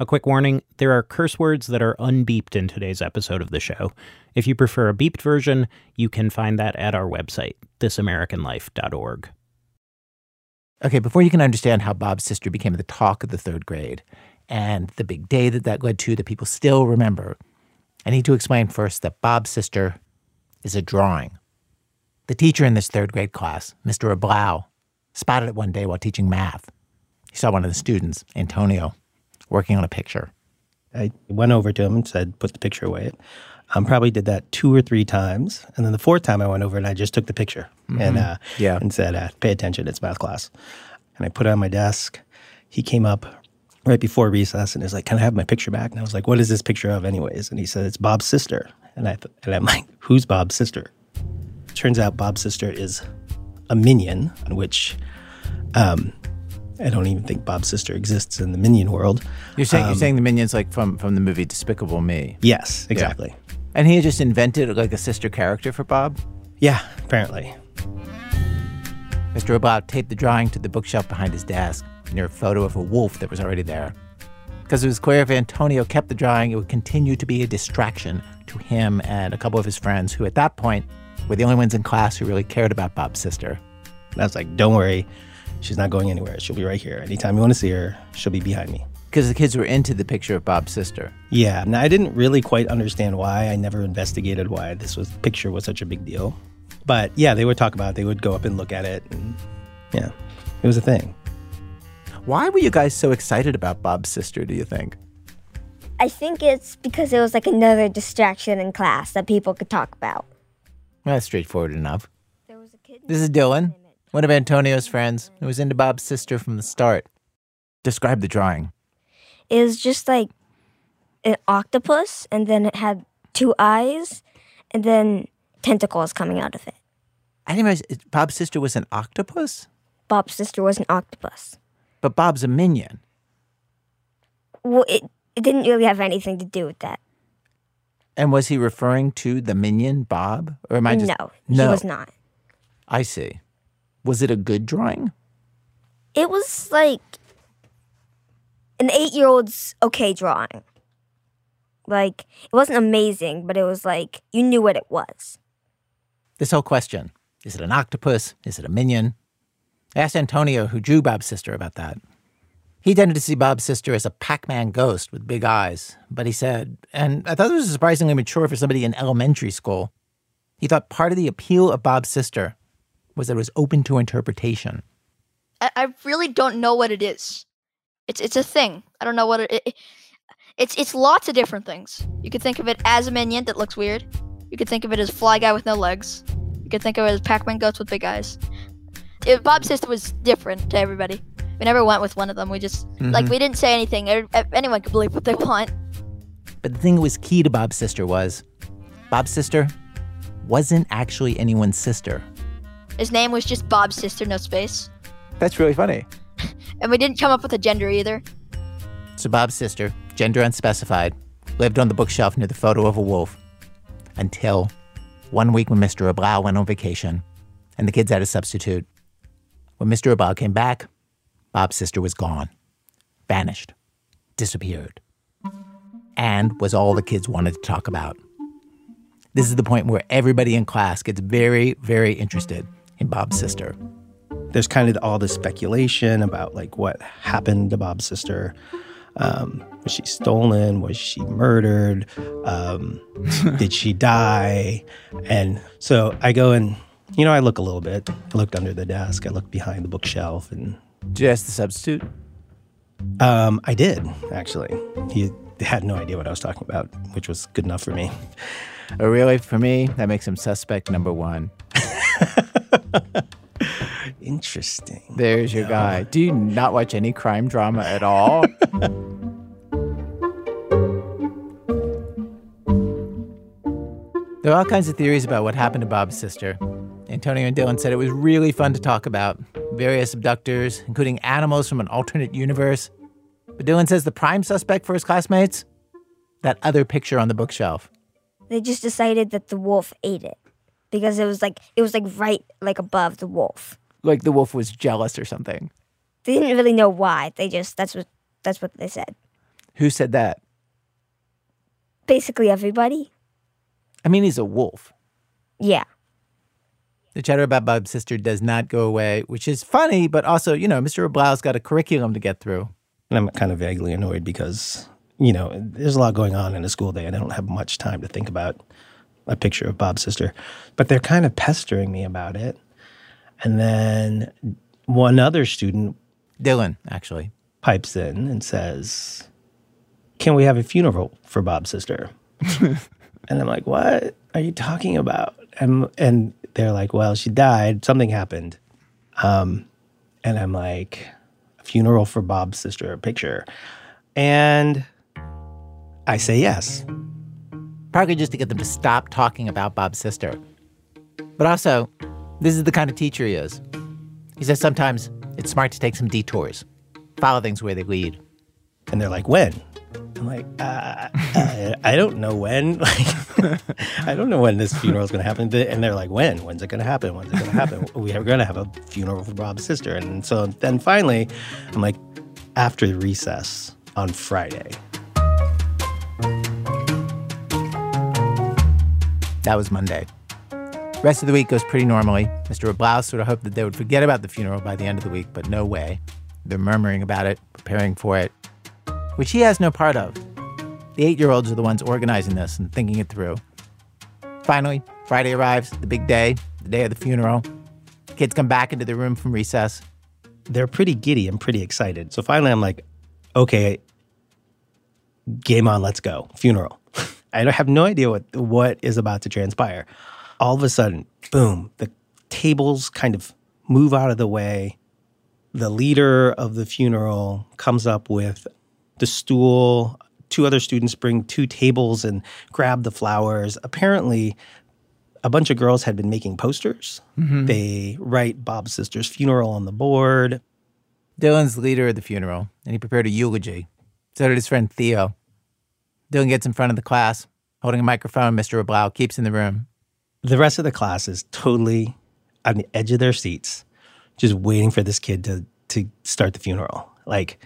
A quick warning there are curse words that are unbeeped in today's episode of the show. If you prefer a beeped version, you can find that at our website, thisamericanlife.org. Okay, before you can understand how Bob's sister became the talk of the third grade and the big day that that led to that people still remember, I need to explain first that Bob's sister is a drawing. The teacher in this third grade class, Mr. Ablau, spotted it one day while teaching math. He saw one of the students, Antonio, working on a picture. I went over to him and said, put the picture away. Um, probably did that two or three times. And then the fourth time I went over and I just took the picture mm-hmm. and, uh, yeah. and said, uh, pay attention, it's math class. And I put it on my desk. He came up right before recess and is like, can I have my picture back? And I was like, what is this picture of anyways? And he said, it's Bob's sister. And, I th- and I'm like, who's Bob's sister? Turns out Bob's sister is a minion on which um, I don't even think Bob's sister exists in the Minion world. You're saying um, you're saying the Minions like from from the movie Despicable Me. Yes, exactly. Yeah. And he just invented like a sister character for Bob. Yeah, apparently. Mr. Ablau taped the drawing to the bookshelf behind his desk near a photo of a wolf that was already there. Because it was clear if Antonio kept the drawing, it would continue to be a distraction to him and a couple of his friends who, at that point, were the only ones in class who really cared about Bob's sister. And I was like, don't worry. She's not going anywhere. She'll be right here. Anytime you want to see her, she'll be behind me. Because the kids were into the picture of Bob's sister. Yeah. Now, I didn't really quite understand why. I never investigated why this was picture was such a big deal. But yeah, they would talk about it. They would go up and look at it. And yeah, it was a thing. Why were you guys so excited about Bob's sister, do you think? I think it's because it was like another distraction in class that people could talk about. Well, that's straightforward enough. This is Dylan one of Antonio's friends who was into Bob's sister from the start. Describe the drawing. It was just like an octopus, and then it had two eyes, and then tentacles coming out of it. I didn't realize Bob's sister was an octopus? Bob's sister was an octopus. But Bob's a minion. Well, it, it didn't really have anything to do with that. And was he referring to the minion, Bob? Or am I just. No, no. he was not. I see. Was it a good drawing? It was like an eight year old's okay drawing. Like, it wasn't amazing, but it was like you knew what it was. This whole question is it an octopus? Is it a minion? I asked Antonio, who drew Bob's sister, about that. He tended to see Bob's sister as a Pac Man ghost with big eyes, but he said, and I thought this was surprisingly mature for somebody in elementary school. He thought part of the appeal of Bob's sister was that it was open to interpretation. I, I really don't know what it is. It's it's a thing. I don't know what it, it, It's it's lots of different things. You could think of it as a minion that looks weird. You could think of it as Fly Guy with no legs. You could think of it as Pac-Man ghost with big eyes. If Bob's sister was different to everybody. We never went with one of them. We just mm-hmm. like we didn't say anything. Anyone could believe what they want. But the thing that was key to Bob's sister was Bob's sister wasn't actually anyone's sister. His name was just Bob's sister, no space. That's really funny. and we didn't come up with a gender either. So Bob's sister, gender unspecified, lived on the bookshelf near the photo of a wolf until one week when Mr. Ablau went on vacation and the kids had a substitute. When Mr. Ablau came back, Bob's sister was gone, vanished, disappeared, and was all the kids wanted to talk about. This is the point where everybody in class gets very, very interested in Bob's sister. There's kind of all this speculation about like what happened to Bob's sister. Um, was she stolen? Was she murdered? Um, did she die? And so I go and, you know, I look a little bit. I looked under the desk. I looked behind the bookshelf. And did you ask the substitute? Um, I did actually. He had no idea what I was talking about, which was good enough for me. Oh, really? For me, that makes him suspect number one. Interesting. There's your guy. Do you not watch any crime drama at all? there are all kinds of theories about what happened to Bob's sister. Antonio and Dylan said it was really fun to talk about. Various abductors, including animals from an alternate universe. But Dylan says the prime suspect for his classmates? That other picture on the bookshelf. They just decided that the wolf ate it because it was like it was like right like above the wolf. Like the wolf was jealous or something. They didn't really know why. They just that's what that's what they said. Who said that? Basically everybody. I mean, he's a wolf. Yeah. The chatter about Bob's sister does not go away, which is funny, but also, you know, Mr. Blau's got a curriculum to get through. And I'm kind of vaguely annoyed because, you know, there's a lot going on in a school day and I don't have much time to think about a picture of Bob's sister. But they're kind of pestering me about it. And then one other student Dylan, actually. pipes in and says, Can we have a funeral for Bob's sister? and I'm like, What are you talking about? And, and they're like, Well, she died. Something happened. Um, and I'm like, A funeral for Bob's sister, a picture. And I say yes. Partly just to get them to stop talking about Bob's sister. But also, this is the kind of teacher he is. He says sometimes it's smart to take some detours, follow things where they lead. And they're like, When? I'm like, uh, I don't know when. Like, I don't know when this funeral is going to happen. And they're like, when? When's it going to happen? When's it going to happen? we are going to have a funeral for Bob's sister. And so then finally, I'm like, after recess on Friday. That was Monday. Rest of the week goes pretty normally. Mr. Blau sort of hoped that they would forget about the funeral by the end of the week, but no way. They're murmuring about it, preparing for it, which he has no part of. The eight year olds are the ones organizing this and thinking it through. Finally, Friday arrives, the big day, the day of the funeral. Kids come back into the room from recess. They're pretty giddy and pretty excited. So finally, I'm like, okay, game on, let's go. Funeral. I have no idea what what is about to transpire. All of a sudden, boom, the tables kind of move out of the way. The leader of the funeral comes up with the stool. Two other students bring two tables and grab the flowers. Apparently, a bunch of girls had been making posters. Mm-hmm. They write Bob's sister's funeral on the board. Dylan's leader of the funeral, and he prepared a eulogy. So did his friend Theo. Dylan gets in front of the class, holding a microphone. Mr. Blau keeps in the room. The rest of the class is totally on the edge of their seats, just waiting for this kid to to start the funeral. Like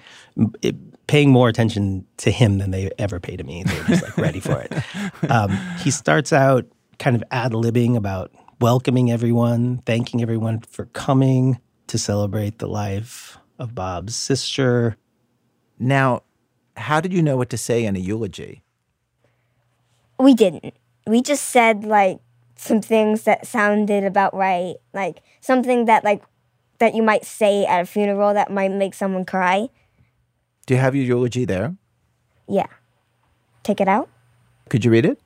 it, paying more attention to him than they ever pay to me. They're just like ready for it. Um, he starts out kind of ad libbing about welcoming everyone, thanking everyone for coming to celebrate the life of Bob's sister. Now, how did you know what to say in a eulogy? We didn't. We just said like some things that sounded about right, like something that like that you might say at a funeral that might make someone cry. Do you have your eulogy there? Yeah. Take it out. Could you read it?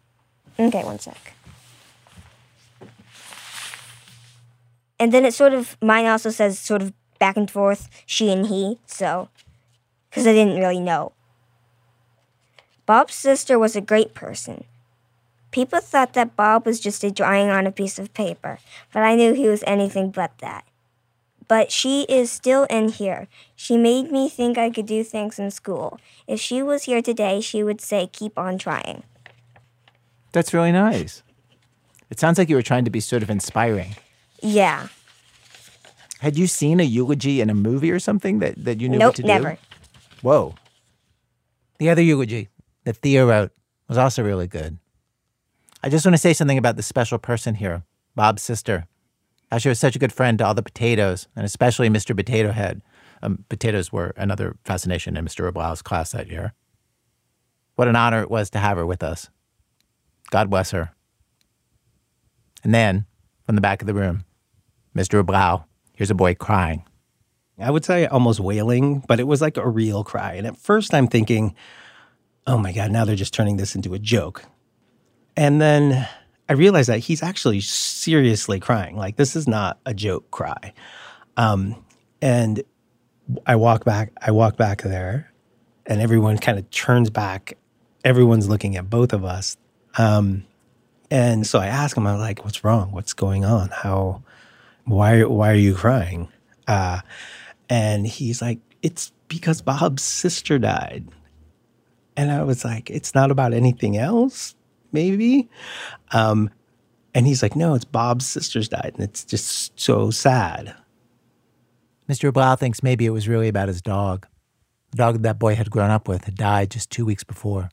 Okay, one sec. And then it sort of mine also says sort of back and forth she and he, so because I didn't really know. Bob's sister was a great person. People thought that Bob was just a drawing on a piece of paper, but I knew he was anything but that. But she is still in here. She made me think I could do things in school. If she was here today, she would say, Keep on trying. That's really nice. It sounds like you were trying to be sort of inspiring. Yeah. Had you seen a eulogy in a movie or something that, that you knew nope, what to do? Nope, never. Whoa. The other eulogy that Theo wrote was also really good. I just want to say something about the special person here, Bob's sister. How she was such a good friend to all the potatoes, and especially Mr. Potato Head. Um, potatoes were another fascination in Mr. Roblau's class that year. What an honor it was to have her with us. God bless her. And then, from the back of the room, Mr. Blau hears a boy crying. I would say almost wailing, but it was like a real cry. And at first I'm thinking, oh my God, now they're just turning this into a joke. And then I realized that he's actually seriously crying. Like this is not a joke cry. Um, and I walk back, I walk back there, and everyone kind of turns back. Everyone's looking at both of us. Um, and so I ask him, I'm like, what's wrong? What's going on? How, why, why are you crying? Uh, and he's like, it's because Bob's sister died. And I was like, it's not about anything else, maybe. Um, and he's like, no, it's Bob's sister's died. And it's just so sad. Mr. Blau thinks maybe it was really about his dog. The dog that boy had grown up with had died just two weeks before.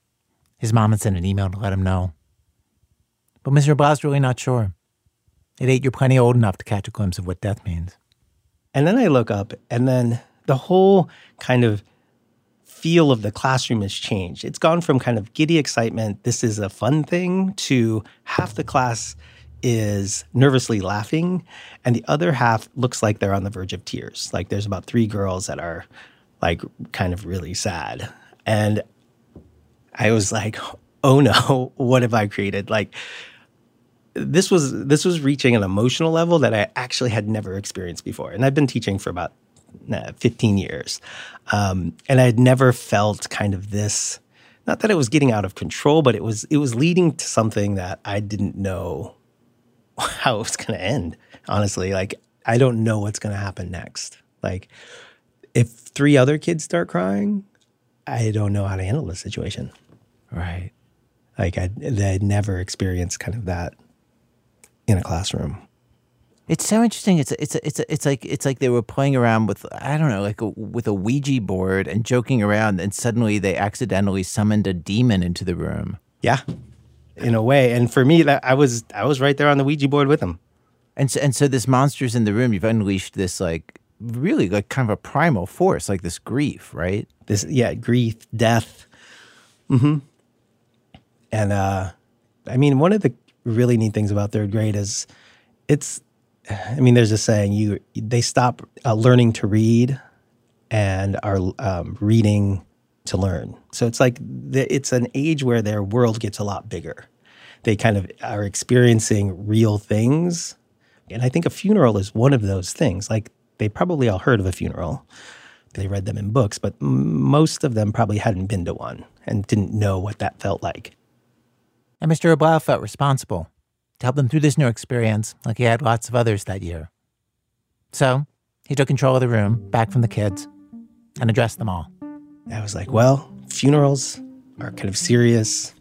His mom had sent an email to let him know. But Mr. Blau's really not sure. At eight, you're plenty old enough to catch a glimpse of what death means. And then I look up, and then the whole kind of feel of the classroom has changed. It's gone from kind of giddy excitement, this is a fun thing, to half the class is nervously laughing, and the other half looks like they're on the verge of tears. Like there's about three girls that are like kind of really sad. And I was like, oh no, what have I created? Like this was this was reaching an emotional level that I actually had never experienced before. And I've been teaching for about 15 years. Um, and I had never felt kind of this, not that it was getting out of control, but it was it was leading to something that I didn't know how it was going to end. Honestly, like I don't know what's going to happen next. Like if three other kids start crying, I don't know how to handle the situation. Right. Like I, I'd never experienced kind of that in a classroom. It's so interesting. It's it's it's it's like it's like they were playing around with I don't know like a, with a Ouija board and joking around, and suddenly they accidentally summoned a demon into the room. Yeah, in a way. And for me, I was I was right there on the Ouija board with them. And so, and so this monster's in the room. You've unleashed this like really like kind of a primal force, like this grief, right? This yeah, grief, death. Mm-hmm. And uh, I mean, one of the really neat things about third grade is it's I mean, there's a saying you they stop uh, learning to read and are um, reading to learn. So it's like the, it's an age where their world gets a lot bigger. They kind of are experiencing real things, and I think a funeral is one of those things. Like they probably all heard of a funeral. They read them in books, but most of them probably hadn't been to one and didn't know what that felt like. And Mr. Oblau felt responsible to help them through this new experience, like he had lots of others that year. So he took control of the room, back from the kids, and addressed them all. I was like, well, funerals are kind of serious.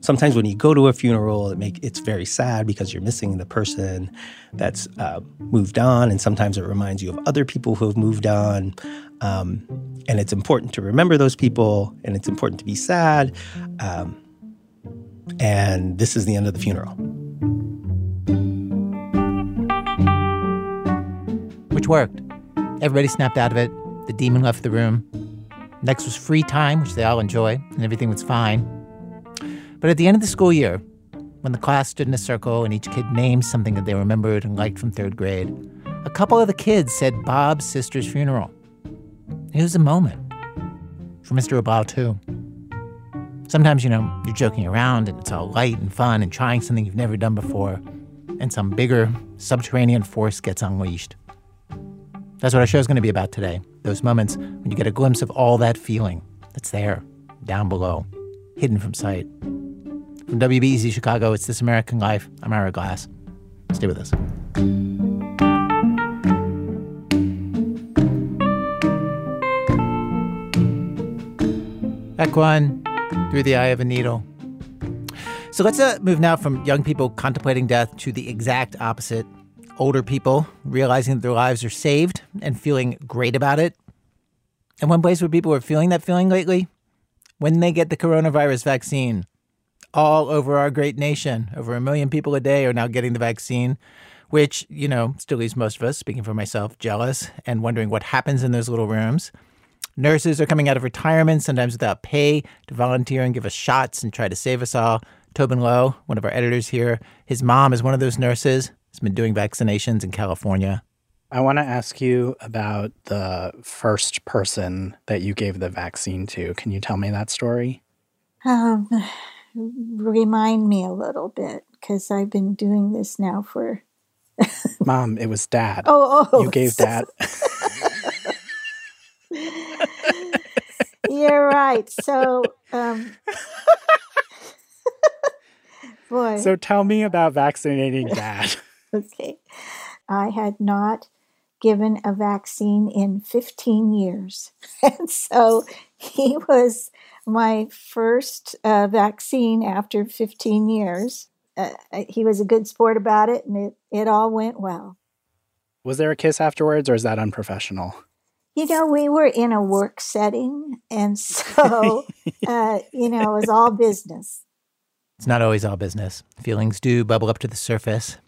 Sometimes when you go to a funeral, it make it's very sad because you're missing the person that's uh, moved on, and sometimes it reminds you of other people who have moved on. Um, and it's important to remember those people, and it's important to be sad. Um, and this is the end of the funeral. Which worked. Everybody snapped out of it. The demon left the room. Next was free time, which they all enjoy, and everything was fine. But at the end of the school year, when the class stood in a circle and each kid named something that they remembered and liked from third grade, a couple of the kids said Bob's sister's funeral. It was a moment. For Mr. Oblau, too. Sometimes, you know, you're joking around and it's all light and fun and trying something you've never done before, and some bigger subterranean force gets unleashed. That's what our show is going to be about today. Those moments when you get a glimpse of all that feeling that's there, down below, hidden from sight. From WBEZ Chicago, it's This American Life. I'm Ira Glass. Stay with us. One, through the eye of a needle. So let's uh, move now from young people contemplating death to the exact opposite older people realizing that their lives are saved and feeling great about it. And one place where people are feeling that feeling lately, when they get the coronavirus vaccine. All over our great nation, over a million people a day are now getting the vaccine, which, you know, still leaves most of us, speaking for myself, jealous and wondering what happens in those little rooms. Nurses are coming out of retirement, sometimes without pay, to volunteer and give us shots and try to save us all. Tobin Low, one of our editors here, his mom is one of those nurses. He's been doing vaccinations in California. I want to ask you about the first person that you gave the vaccine to. Can you tell me that story? Um, remind me a little bit because I've been doing this now for. Mom, it was dad. Oh, oh. You gave dad. You're right. So, um, boy. So tell me about vaccinating dad. okay. I had not given a vaccine in 15 years. And so he was my first uh, vaccine after 15 years. Uh, he was a good sport about it and it, it all went well. Was there a kiss afterwards or is that unprofessional? You know, we were in a work setting, and so, uh, you know, it was all business. It's not always all business. Feelings do bubble up to the surface.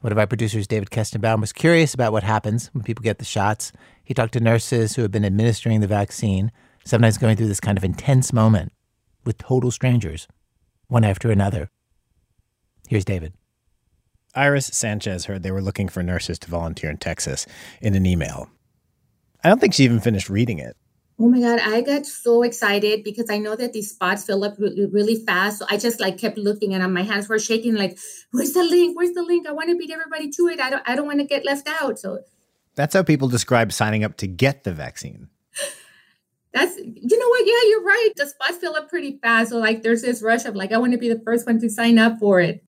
One of our producers, David Kestenbaum, was curious about what happens when people get the shots. He talked to nurses who have been administering the vaccine, sometimes going through this kind of intense moment with total strangers, one after another. Here's David. Iris Sanchez heard they were looking for nurses to volunteer in Texas in an email. I don't think she even finished reading it. Oh my God, I got so excited because I know that these spots fill up really, really fast. So I just like kept looking and my hands were shaking like, where's the link? Where's the link? I want to beat everybody to it. I don't I don't want to get left out. So That's how people describe signing up to get the vaccine. That's you know what? Yeah, you're right. The spots fill up pretty fast. So like there's this rush of like I want to be the first one to sign up for it.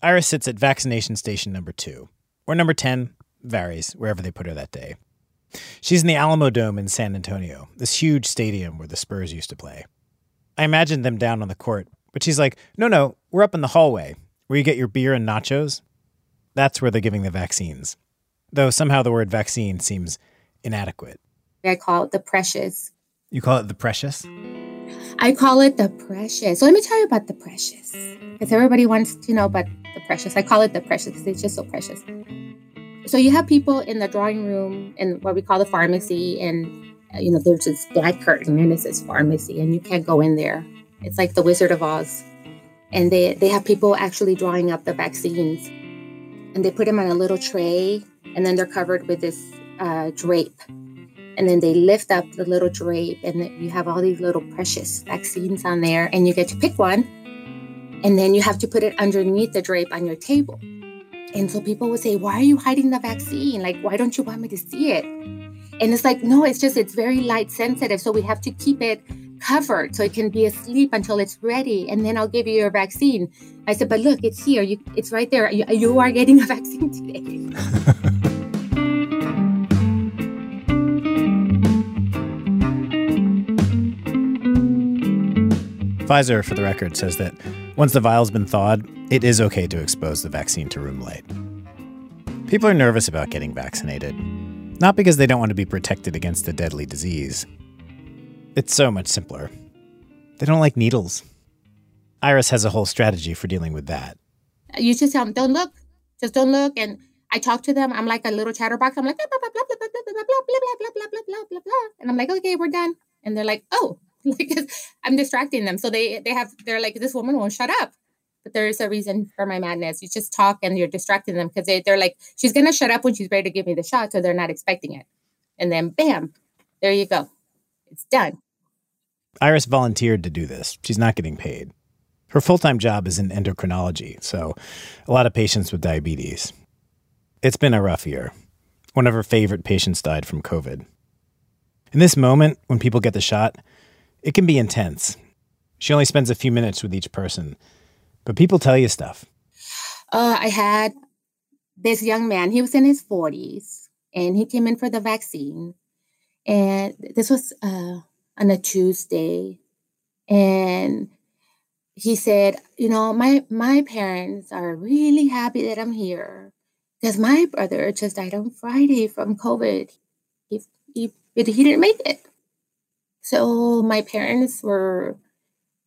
Iris sits at vaccination station number two, or number 10, varies, wherever they put her that day. She's in the Alamodome in San Antonio, this huge stadium where the Spurs used to play. I imagined them down on the court, but she's like, no, no, we're up in the hallway where you get your beer and nachos. That's where they're giving the vaccines. Though somehow the word vaccine seems inadequate. I call it the precious. You call it the precious? I call it the precious. So let me tell you about the precious. Because everybody wants to know about the precious. I call it the precious because it's just so precious. So you have people in the drawing room in what we call the pharmacy, and uh, you know there's this black curtain and it says pharmacy, and you can't go in there. It's like the Wizard of Oz, and they they have people actually drawing up the vaccines, and they put them on a little tray, and then they're covered with this uh, drape, and then they lift up the little drape, and you have all these little precious vaccines on there, and you get to pick one, and then you have to put it underneath the drape on your table. And so people would say, Why are you hiding the vaccine? Like, why don't you want me to see it? And it's like, No, it's just, it's very light sensitive. So we have to keep it covered so it can be asleep until it's ready. And then I'll give you your vaccine. I said, But look, it's here. You, it's right there. You, you are getting a vaccine today. Pfizer, for the record, says that once the vial's been thawed, it is okay to expose the vaccine to room light. People are nervous about getting vaccinated, not because they don't want to be protected against a deadly disease. It's so much simpler. They don't like needles. Iris has a whole strategy for dealing with that. You just tell them, Don't look. Just don't look. And I talk to them. I'm like a little chatterbox. I'm like, blah, blah, blah, blah, blah, blah, blah, blah, blah, blah, blah, blah, blah, blah, blah. And I'm like, okay, we're done. And they're like, oh, like I'm distracting them. So they they have they're like, this woman won't shut up. But there is a reason for my madness. You just talk and you're distracting them because they, they're like, she's gonna shut up when she's ready to give me the shot, so they're not expecting it. And then bam, there you go. It's done. Iris volunteered to do this. She's not getting paid. Her full time job is in endocrinology, so a lot of patients with diabetes. It's been a rough year. One of her favorite patients died from COVID. In this moment, when people get the shot, it can be intense. She only spends a few minutes with each person, but people tell you stuff. Uh, I had this young man, he was in his 40s, and he came in for the vaccine. And this was uh, on a Tuesday. And he said, You know, my, my parents are really happy that I'm here because my brother just died on Friday from COVID. He, he, he didn't make it. So my parents were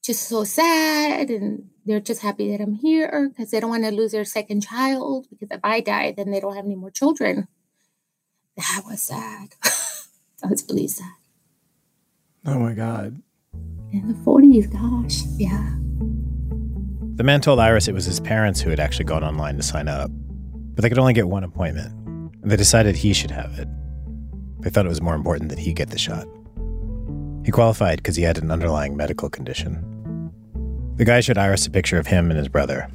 just so sad and they're just happy that I'm here because they don't want to lose their second child because if I die, then they don't have any more children. That was sad. that was really sad. Oh my God. In the 40s, gosh, yeah. The man told Iris it was his parents who had actually gone online to sign up, but they could only get one appointment, and they decided he should have it. They thought it was more important that he get the shot. He qualified because he had an underlying medical condition. The guy showed Iris a picture of him and his brother.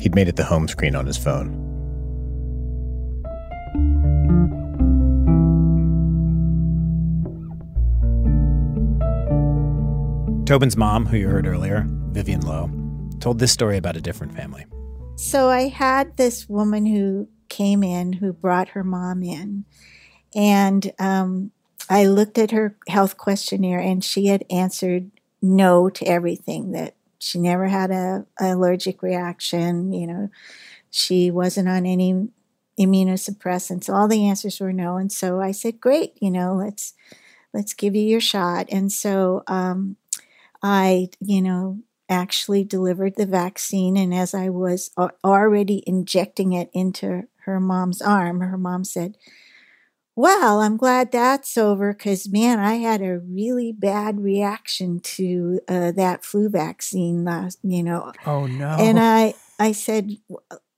He'd made it the home screen on his phone. Tobin's mom, who you heard earlier, Vivian Low, told this story about a different family. So I had this woman who came in who brought her mom in. And um, I looked at her health questionnaire and she had answered no to everything that she never had a, a allergic reaction, you know, she wasn't on any immunosuppressants. All the answers were no. And so I said, great, you know, let's, let's give you your shot. And so um, I, you know, actually delivered the vaccine. And as I was already injecting it into her mom's arm, her mom said, well, I'm glad that's over because, man, I had a really bad reaction to uh, that flu vaccine last, you know. Oh, no. And I, I said,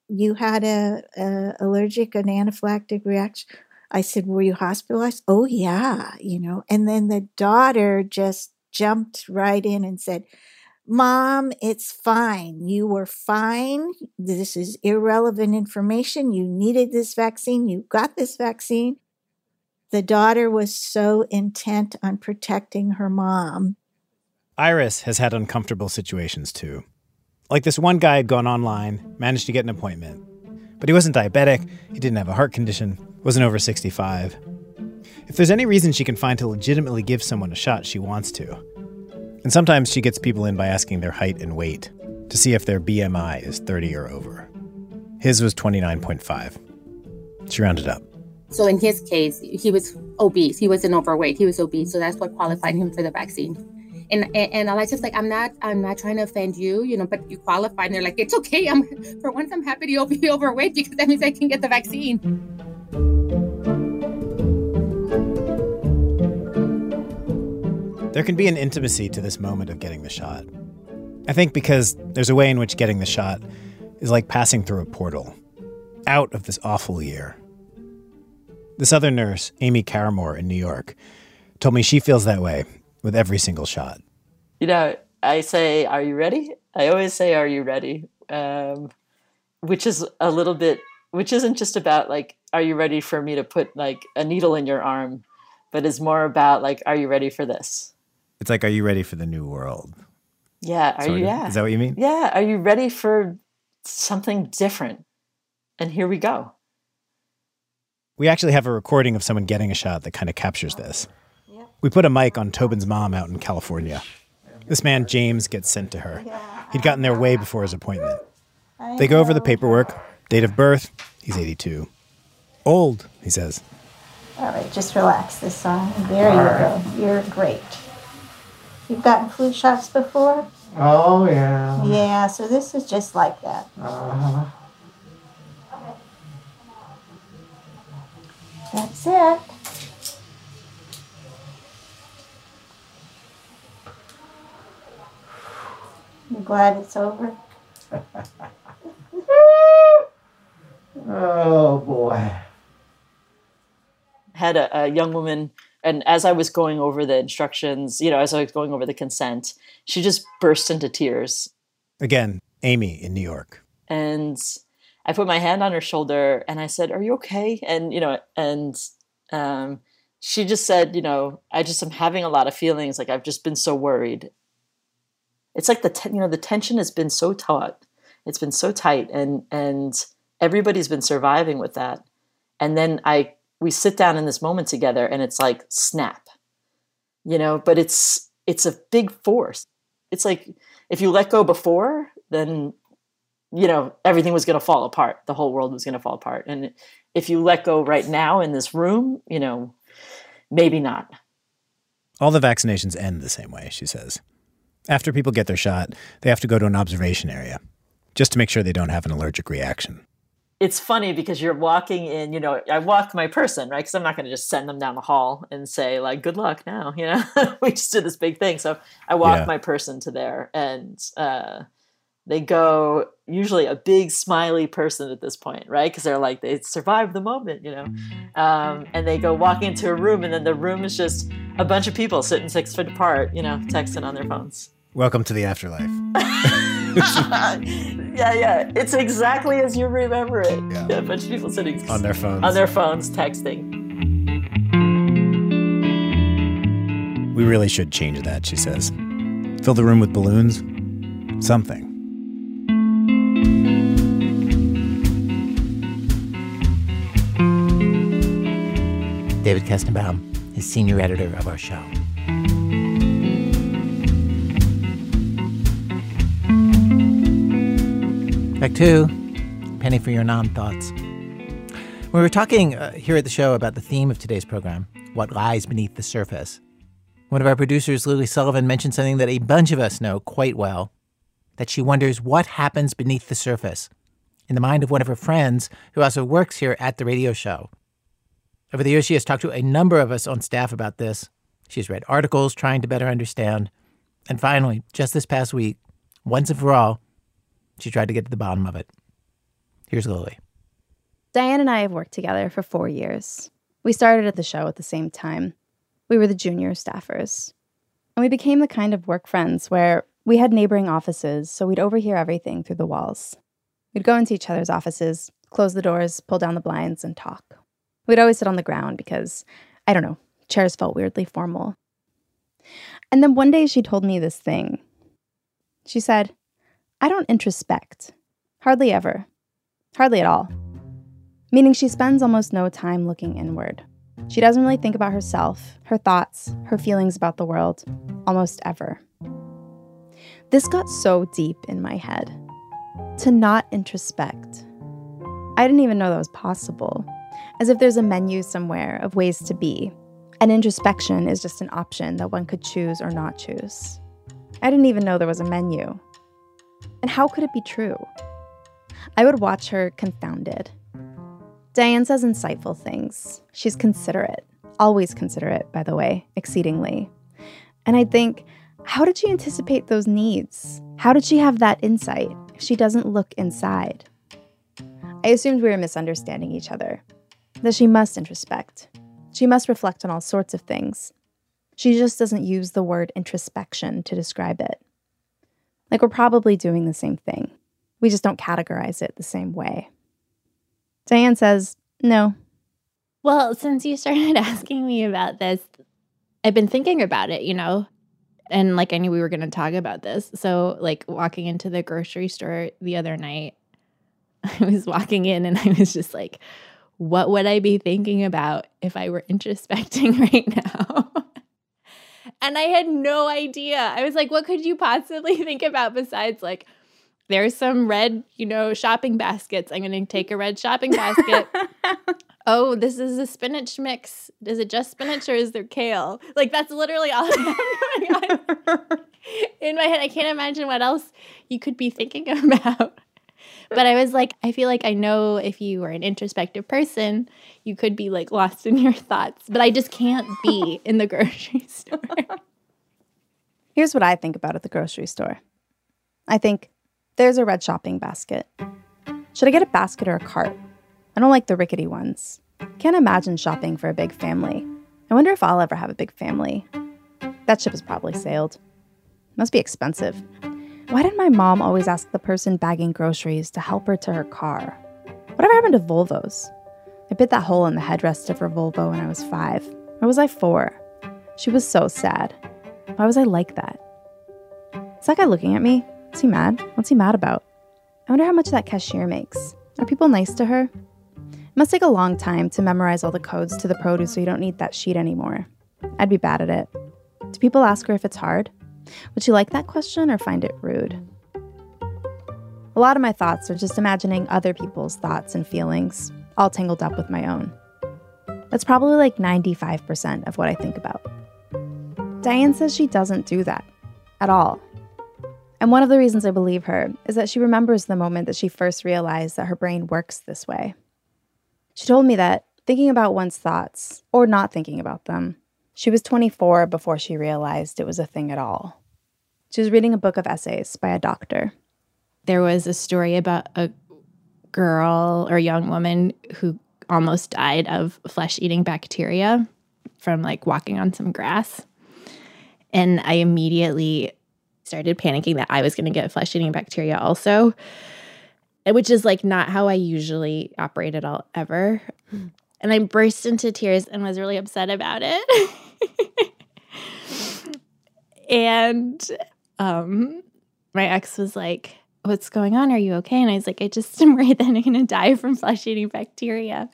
you had a, a allergic, an anaphylactic reaction. I said, were you hospitalized? Oh, yeah, you know. And then the daughter just jumped right in and said, Mom, it's fine. You were fine. This is irrelevant information. You needed this vaccine. You got this vaccine. The daughter was so intent on protecting her mom. Iris has had uncomfortable situations too. Like this one guy had gone online, managed to get an appointment. But he wasn't diabetic, he didn't have a heart condition, wasn't over 65. If there's any reason she can find to legitimately give someone a shot, she wants to. And sometimes she gets people in by asking their height and weight to see if their BMI is 30 or over. His was 29.5. She rounded up. So in his case, he was obese. He wasn't overweight. He was obese. So that's what qualified him for the vaccine. And and, and like, I'm not I'm not trying to offend you, you know, but you qualify. And they're like, it's okay. I'm for once I'm happy to be overweight because that means I can get the vaccine. There can be an intimacy to this moment of getting the shot. I think because there's a way in which getting the shot is like passing through a portal out of this awful year this other nurse, Amy Caramore in New York, told me she feels that way with every single shot. You know, I say, Are you ready? I always say, Are you ready? Um, which is a little bit, which isn't just about like, Are you ready for me to put like a needle in your arm? But is more about like, Are you ready for this? It's like, Are you ready for the new world? Yeah. Are sort you? of. Yeah. Is that what you mean? Yeah. Are you ready for something different? And here we go. We actually have a recording of someone getting a shot that kind of captures this. We put a mic on Tobin's mom out in California. This man, James, gets sent to her. He'd gotten there way before his appointment. They go over the paperwork, date of birth, he's 82. Old, he says. All right, just relax this song. There you go. You're great. You've gotten flu shots before? Oh, yeah. Yeah, so this is just like that. Uh-huh. That's it. I'm glad it's over. Oh, boy. Had a, a young woman, and as I was going over the instructions, you know, as I was going over the consent, she just burst into tears. Again, Amy in New York. and I put my hand on her shoulder and I said, "Are you okay?" And you know, and um, she just said, "You know, I just am having a lot of feelings. Like I've just been so worried." It's like the ten, you know the tension has been so taut. It's been so tight, and and everybody's been surviving with that. And then I we sit down in this moment together, and it's like snap, you know. But it's it's a big force. It's like if you let go before, then you know everything was going to fall apart the whole world was going to fall apart and if you let go right now in this room you know maybe not All the vaccinations end the same way, she says. After people get their shot, they have to go to an observation area just to make sure they don't have an allergic reaction. it's funny because you're walking in you know i walk my person right because i'm not going to just send them down the hall and say like good luck now you know we just did this big thing so i walk Yeah. my person to there and uh, they go usually a big smiley person at this point right because they're like they survived the moment you know um, and they go walk into a room and then the room is just a bunch of people sitting six foot apart you know texting on their phones Welcome to the afterlife. yeah yeah it's exactly as you remember it Yeah. a bunch of people sitting On their phones. on their phones texting We really should change that, she says. Fill the room with balloons? Something. David Kestenbaum is senior editor of our show. Back two, penny for your non thoughts. We were talking uh, here at the show about the theme of today's program, what lies beneath the surface. One of our producers, Lily Sullivan, mentioned something that a bunch of us know quite well that she wonders what happens beneath the surface in the mind of one of her friends who also works here at the radio show. Over the years, she has talked to a number of us on staff about this. She's read articles trying to better understand. And finally, just this past week, once and for all, she tried to get to the bottom of it. Here's Lily. Diane and I have worked together for four years. We started at the show at the same time. We were the junior staffers. And we became the kind of work friends where we had neighboring offices, so we'd overhear everything through the walls. We'd go into each other's offices, close the doors, pull down the blinds, and talk. We'd always sit on the ground because, I don't know, chairs felt weirdly formal. And then one day she told me this thing. She said, I don't introspect. Hardly ever. Hardly at all meaning she spends almost no time looking inward. She doesn't really think about herself, her thoughts, her feelings about the world, almost ever. This got so deep in my head. To not introspect. I didn't even know that was possible. As if there's a menu somewhere of ways to be, and introspection is just an option that one could choose or not choose. I didn't even know there was a menu. And how could it be true? I would watch her confounded Diane says insightful things. She's considerate, always considerate, by the way, exceedingly. And I think, how did she anticipate those needs? How did she have that insight if she doesn't look inside? I assumed we were misunderstanding each other, that she must introspect. She must reflect on all sorts of things. She just doesn't use the word introspection to describe it. Like we're probably doing the same thing. We just don't categorize it the same way. Diane says, no. Well, since you started asking me about this, I've been thinking about it, you know, and like I knew we were going to talk about this. So, like, walking into the grocery store the other night, I was walking in and I was just like, what would I be thinking about if I were introspecting right now? and I had no idea. I was like, what could you possibly think about besides like, there's some red, you know, shopping baskets. I'm going to take a red shopping basket. Oh, this is a spinach mix. Is it just spinach or is there kale? Like that's literally all in my head. I can't imagine what else you could be thinking about. But I was like, I feel like I know if you were an introspective person, you could be like lost in your thoughts. But I just can't be in the grocery store. Here's what I think about at the grocery store. I think there's a red shopping basket. Should I get a basket or a cart? I don't like the rickety ones. Can't imagine shopping for a big family. I wonder if I'll ever have a big family. That ship has probably sailed. Must be expensive. Why did my mom always ask the person bagging groceries to help her to her car? Whatever happened to Volvos? I bit that hole in the headrest of her Volvo when I was five. Or was I four? She was so sad. Why was I like that? Is that guy looking at me? Is he mad? What's he mad about? I wonder how much that cashier makes. Are people nice to her? Must take a long time to memorize all the codes to the produce so you don't need that sheet anymore. I'd be bad at it. Do people ask her if it's hard? Would she like that question or find it rude? A lot of my thoughts are just imagining other people's thoughts and feelings, all tangled up with my own. That's probably like 95% of what I think about. Diane says she doesn't do that at all. And one of the reasons I believe her is that she remembers the moment that she first realized that her brain works this way. She told me that thinking about one's thoughts, or not thinking about them, she was 24 before she realized it was a thing at all. She was reading a book of essays by a doctor. There was a story about a girl or young woman who almost died of flesh eating bacteria from like walking on some grass. And I immediately started panicking that I was going to get flesh eating bacteria also, which is like not how I usually operate at all ever. And I burst into tears and was really upset about it. and um, my ex was like, What's going on? Are you okay? And I was like, I just am worried that I'm going to die from flesh eating bacteria.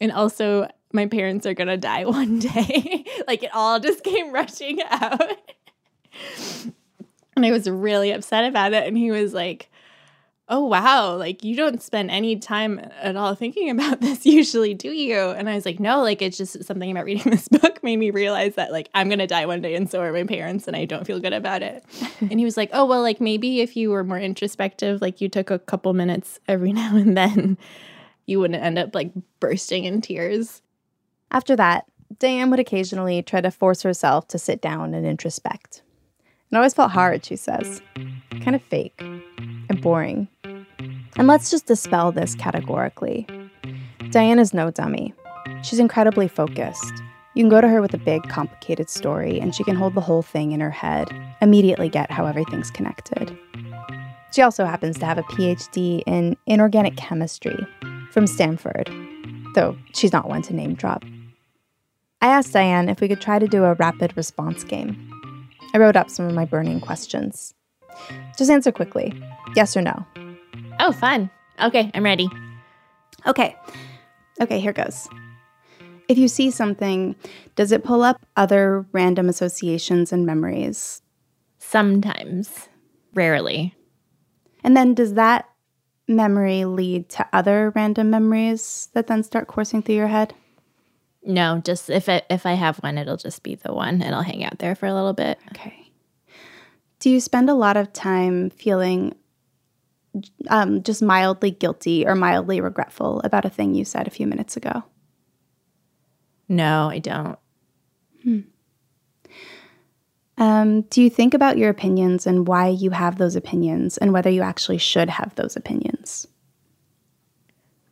And also, my parents are going to die one day. like it all just came rushing out. And I was really upset about it. And he was like, oh wow like you don't spend any time at all thinking about this usually do you and i was like no like it's just something about reading this book made me realize that like i'm gonna die one day and so are my parents and i don't feel good about it and he was like oh well like maybe if you were more introspective like you took a couple minutes every now and then you wouldn't end up like bursting in tears After that, Diane would occasionally try to force herself to sit down and introspect. It always felt hard, she says. Kind of fake and boring. And let's just dispel this categorically. Diane is no dummy. She's incredibly focused. You can go to her with a big, complicated story, and she can hold the whole thing in her head, immediately get how everything's connected. She also happens to have a PhD in inorganic chemistry from Stanford, though she's not one to name drop. I asked Diane if we could try to do a rapid response game. I wrote up some of my burning questions. Just answer quickly yes or no. Oh fun okay i'm ready Okay. Okay, here goes. If you see something, does it pull up other random associations and memories? sometimes rarely And then does that memory lead to other random memories that then start coursing through your head? no just if it if i have one it'll just be the one and i'll hang out there for a little bit Okay. Do you spend a lot of time feeling um, just mildly guilty or mildly regretful about a thing you said a few minutes ago? no i don't Um, do you think about your opinions and why you have those opinions and whether you actually should have those opinions?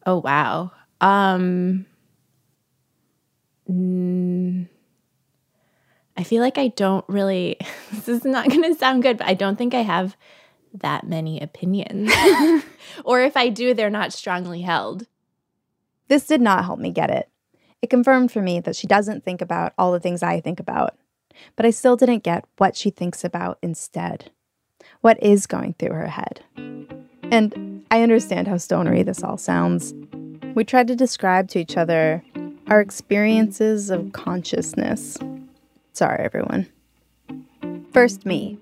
Oh wow. Um mm, I feel like I don't really this is not going to sound good, but I don't think I have that many opinions. or if I do, they're not strongly held. This did not help me get it. It confirmed for me that she doesn't think about all the things I think about, but I still didn't get what she thinks about instead. What is going through her head? And I understand how stonery this all sounds. We tried to describe to each other our experiences of consciousness. Sorry, everyone. First, me.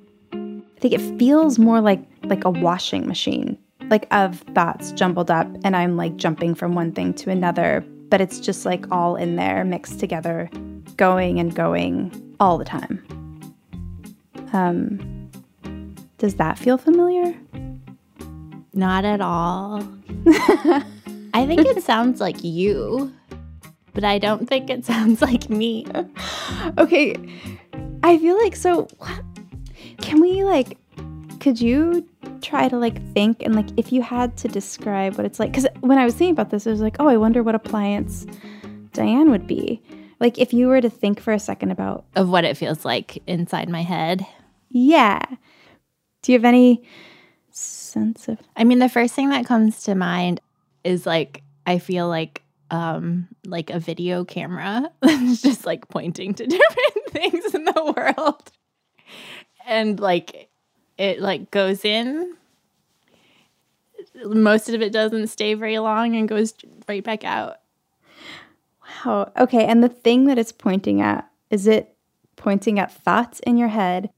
I think it feels more like like a washing machine, like of thoughts jumbled up, and I'm like jumping from one thing to another, but it's just like all in there, mixed together, going and going all the time. Um, does that feel familiar? Not at all. I think it sounds like you, but I don't think it sounds like me. okay, I feel like so. Can we like? Could you try to like think and like if you had to describe what it's like? Because when I was thinking about this, I was like, oh, I wonder what appliance Diane would be. Like if you were to think for a second about, Of what it feels like inside my head. yeah. Do you have any sense of? I mean, the first thing that comes to mind is like I feel like um like a video camera that's just like pointing to different things in the world. And like it like goes in most of it doesn't stay very long and goes right back out. Wow. Okay. And the thing that it's pointing at is it pointing at thoughts in your head,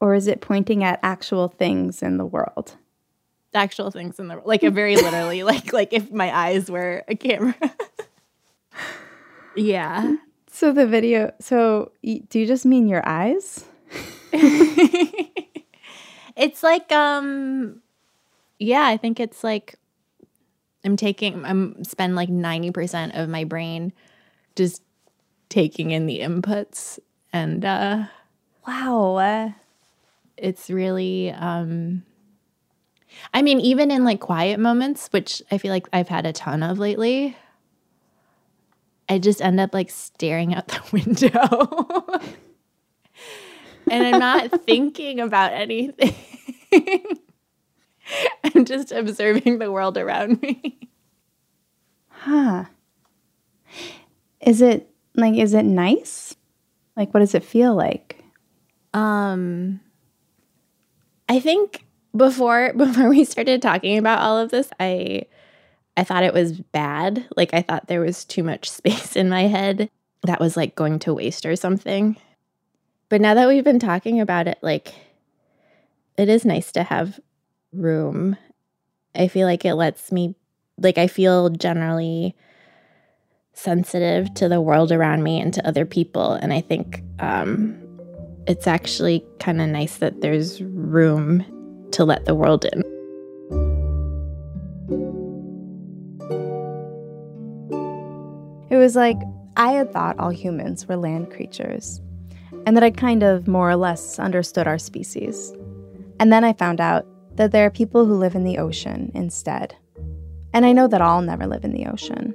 or is it pointing at actual things in the world? Actual things in the world. like a very literally like like if my eyes were a camera. yeah. So the video. So do you just mean your eyes? it's like um yeah i think it's like i'm taking i'm spend like 90% of my brain just taking in the inputs and uh Wow. Uh, it's really um i mean even in like quiet moments which i feel like i've had a ton of lately i just end up like staring out the window and i'm not thinking about anything i'm just observing the world around me huh. Is it like? Is it nice? Like, what does it feel like? Um I think before before we started talking about all of this, I I thought it was bad. Like I thought there was too much space in my head that was like going to waste or something. But now that we've been talking about it, like it is nice to have room I feel like it lets me, like, I feel generally sensitive to the world around me and to other people. And I think um, it's actually kind of nice that there's room to let the world in. It was like I had thought all humans were land creatures, and that I'd kind of more or less understood our species. And then I found out that there are people who live in the ocean instead. And I know that I'll never live in the ocean.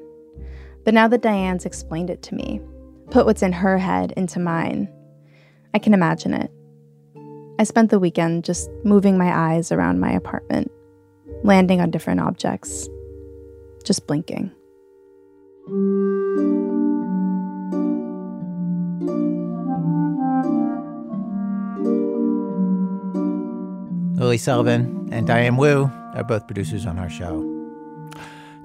But now that Diane's explained it to me, put what's in her head into mine, I can imagine it. I spent the weekend just moving my eyes around my apartment, landing on different objects, just blinking. Lilly Sullivan and Diane Wu are both producers on our show.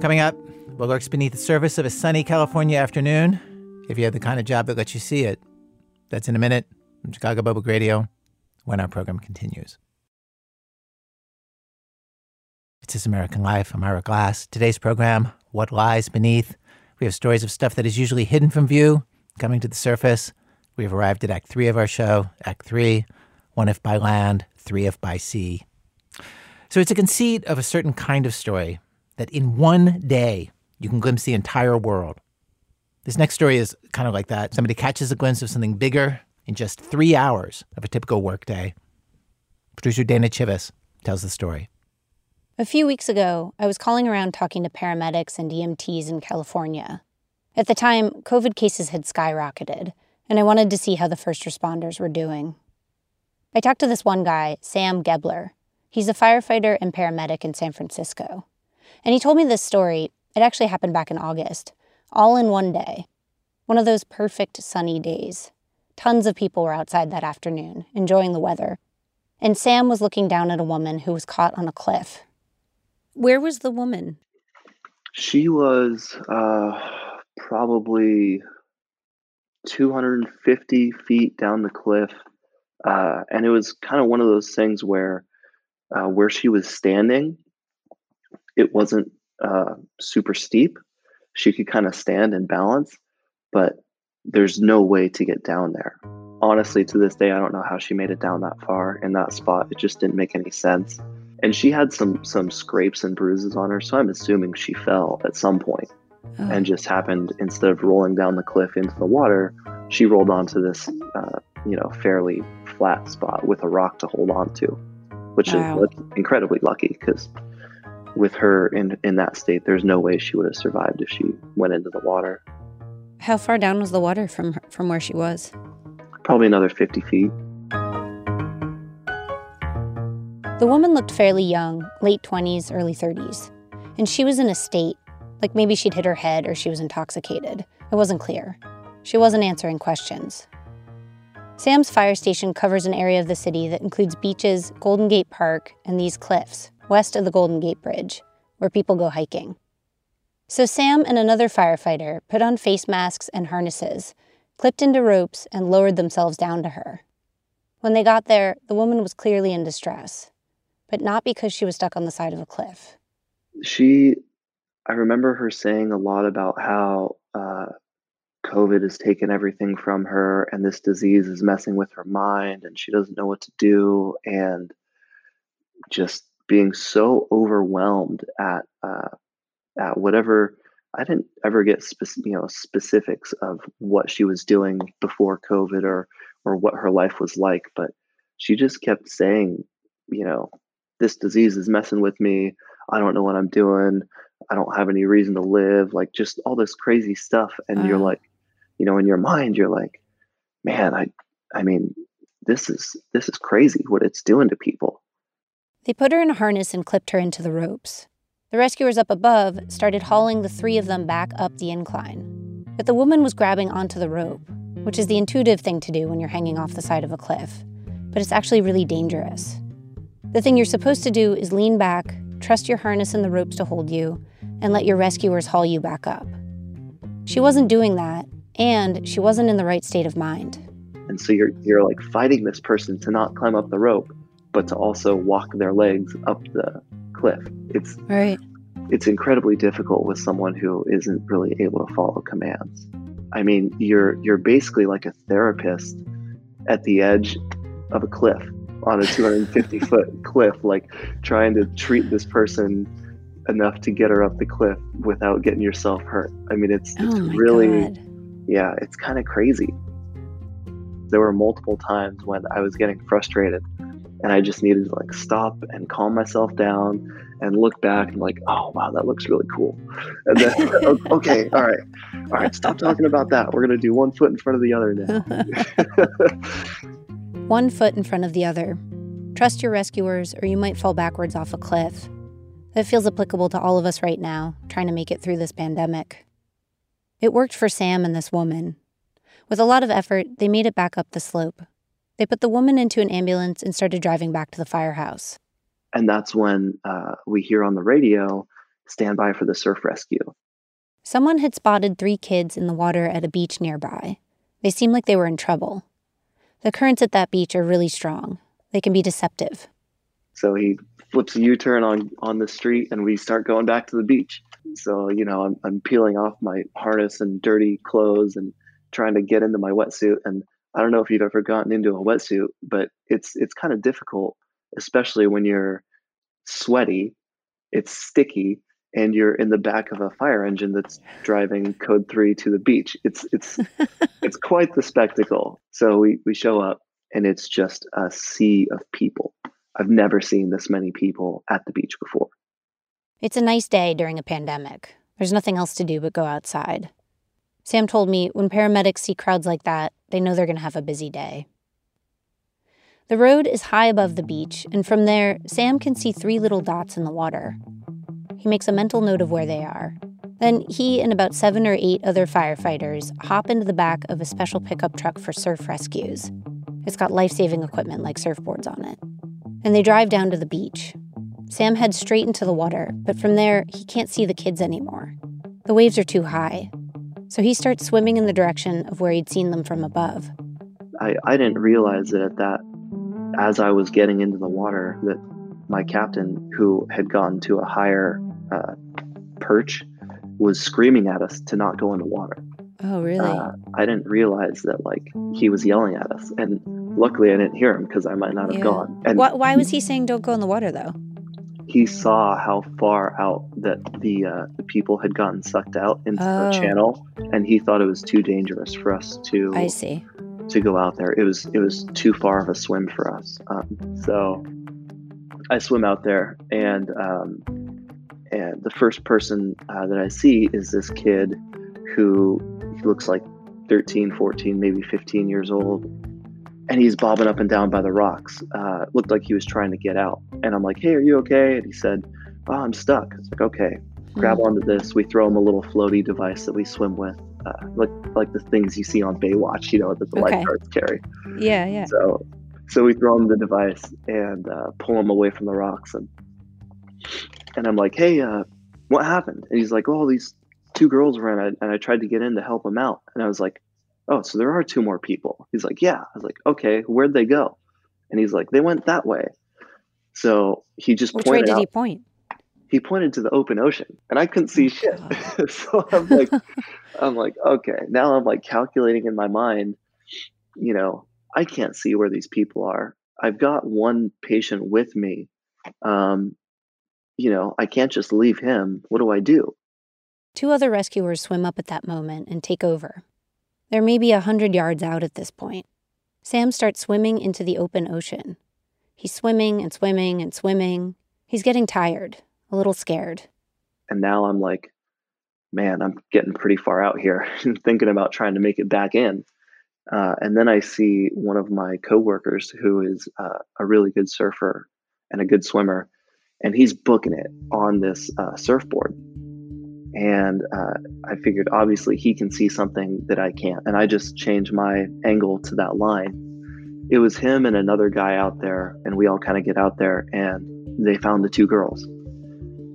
Coming up, what lurks beneath the surface of a sunny California afternoon if you have the kind of job that lets you see it. That's in a minute from Chicago Public Radio when our program continues. It's This American Life. I'm Ira Glass. Today's program, What Lies Beneath. We have stories of stuff that is usually hidden from view coming to the surface. We have arrived at Act 3 of our show, Act 3, One If by Land, Three If by Sea. So it's a conceit of a certain kind of story that in one day you can glimpse the entire world. This next story is kind of like that. Somebody catches a glimpse of something bigger in just three hours of a typical workday. Producer Dana Chivvis tells the story. A few weeks ago, I was calling around talking to paramedics and EMTs in California. At the time, COVID cases had skyrocketed, and I wanted to see how the first responders were doing. I talked to this one guy, Sam Gebler. He's a firefighter and paramedic in San Francisco. And he told me this story. It actually happened back in August, all in one day. One of those perfect sunny days. Tons of people were outside that afternoon, enjoying the weather. And Sam was looking down at a woman who was caught on a cliff. Where was the woman? She was uh, probably 250 feet down the cliff. Uh, and it was kind of one of those things where uh, where she was standing, it wasn't uh, super steep. She could kind of stand and balance, but there's no way to get down there. Honestly, to this day, I don't know how she made it down that far in that spot. It just didn't make any sense. And she had some some scrapes and bruises on her, so I'm assuming she fell at some point Oh. and just happened instead of rolling down the cliff into the water, she rolled onto this, uh, you know, fairly flat spot with a rock to hold on to, which Wow. is incredibly lucky because with her in in that state, there's no way she would have survived if she went into the water. How far down was the water from from where she was? Probably another 50 feet. The woman looked fairly young, late 20s, early 30s. And she was in a state, like maybe she'd hit her head or she was intoxicated. It wasn't clear. She wasn't answering questions. Sam's fire station covers an area of the city that includes beaches, Golden Gate Park, and these cliffs, west of the Golden Gate Bridge, where people go hiking. So Sam and another firefighter put on face masks and harnesses, clipped into ropes, and lowered themselves down to her. When they got there, the woman was clearly in distress, but not because she was stuck on the side of a cliff. She, I remember her saying a lot about how uh, COVID has taken everything from her and this disease is messing with her mind and she doesn't know what to do and just being so overwhelmed at uh, at whatever I didn't ever get spec- you know specifics of what she was doing before COVID or or what her life was like, but she just kept saying, you know, this disease is messing with me. I don't know what I'm doing. I don't have any reason to live. Like just all this crazy stuff, and you're like, you know, in your mind, you're like, man, I, I mean, this is this is crazy what it's doing to people. They put her in a harness and clipped her into the ropes. The rescuers up above started hauling the three of them back up the incline. But the woman was grabbing onto the rope, which is the intuitive thing to do when you're hanging off the side of a cliff. But it's actually really dangerous. The thing you're supposed to do is lean back, trust your harness and the ropes to hold you, and let your rescuers haul you back up. She wasn't doing that, and she wasn't in the right state of mind. And so you're you're like fighting this person to not climb up the rope, but to also walk their legs up the cliff. It's Right. it's incredibly difficult with someone who isn't really able to follow commands. I mean, you're you're basically like a therapist at the edge of a cliff on a 250 foot cliff, like trying to treat this person enough to get her up the cliff without getting yourself hurt. I mean, it's, oh it's Oh really, God. Yeah, it's kind of crazy. There were multiple times when I was getting frustrated and I just needed to like stop and calm myself down and look back and like, oh wow, that looks really cool. And then okay, all right, all right, stop talking about that. We're gonna do one foot in front of the other now. One foot in front of the other. Trust your rescuers, or you might fall backwards off a cliff. That feels applicable to all of us right now, trying to make it through this pandemic. It worked for Sam and this woman. With a lot of effort, they made it back up the slope. They put the woman into an ambulance and started driving back to the firehouse. and that's when uh, we hear on the radio, "Stand by for the surf rescue." Someone had spotted three kids in the water at a beach nearby. They seemed like they were in trouble. The currents at that beach are really strong. They can be deceptive. So he flips a U-turn on on the street, and we start going back to the beach. So you know, I'm I'm peeling off my harness and dirty clothes and trying to get into my wetsuit. And I don't know if you've ever gotten into a wetsuit, but it's it's kind of difficult, especially when you're sweaty, it's sticky, and you're in the back of a fire engine that's driving code three to the beach. It's it's it's quite the spectacle. So we we show up, and it's just a sea of people. I've never seen this many people at the beach before. It's a nice day during a pandemic. There's nothing else to do but go outside. Sam told me when paramedics see crowds like that, they know they're going to have a busy day. The road is high above the beach, and from there, Sam can see three little dots in the water. He makes a mental note of where they are. Then he and about seven or eight other firefighters hop into the back of a special pickup truck for surf rescues. It's got life saving equipment like surfboards on it. And they drive down to the beach. Sam heads straight into the water, but from there, he can't see the kids anymore. The waves are too high. So he starts swimming in the direction of where he'd seen them from above. I, I didn't realize that at that as I was getting into the water that my captain, who had gotten to a higher uh, perch, was screaming at us to not go in the water. Oh, really? Uh, I didn't realize that like he was yelling at us, and luckily I didn't hear him because I might not have Yeah. gone. And why, why was he saying don't go in the water, though? He saw how far out that the uh, the people had gotten sucked out into Oh. the channel, and he thought it was too dangerous for us to I see. to go out there. It was it was too far of a swim for us. Um, so I swim out there, and um, and the first person uh, that I see is this kid who looks like 13, 14, maybe 15 years old. And he's bobbing up and down by the rocks. Uh, looked like he was trying to get out. And I'm like, hey, are you okay? And he said, oh, I'm stuck. It's like, okay, grab onto this. We throw him a little floaty device that we swim with, uh, like like the things you see on Baywatch, you know, that the Okay. lifeguards carry. Yeah, yeah. So, so we throw him the device and uh, pull him away from the rocks, and and I'm like, hey, uh, what happened? And he's like, oh, these two girls were in, it, and I tried to get in to help him out, and I was like, oh, so there are two more people. He's like, yeah. I was like, okay, where'd they go? And he's like, they went that way. So he just Which way did out. he point? he pointed to the open ocean, and I couldn't see shit. so I'm like, I'm like, okay. Now I'm like calculating in my mind, you know, I can't see where these people are. I've got one patient with me. Um, you know, I can't just leave him. What do I do? Two other rescuers swim up at that moment and take over. They're maybe a hundred yards out at this point. Sam starts swimming into the open ocean. He's swimming and swimming and swimming. He's getting tired, a little scared. And now I'm like, man, I'm getting pretty far out here and thinking about trying to make it back in. Uh, and then I see one of my coworkers who is uh, a really good surfer and a good swimmer, and he's booking it on this uh, surfboard. And uh, I figured obviously he can see something that I can't. And I just changed my angle to that line. It was him and another guy out there, and we all kind of get out there and they found the two girls.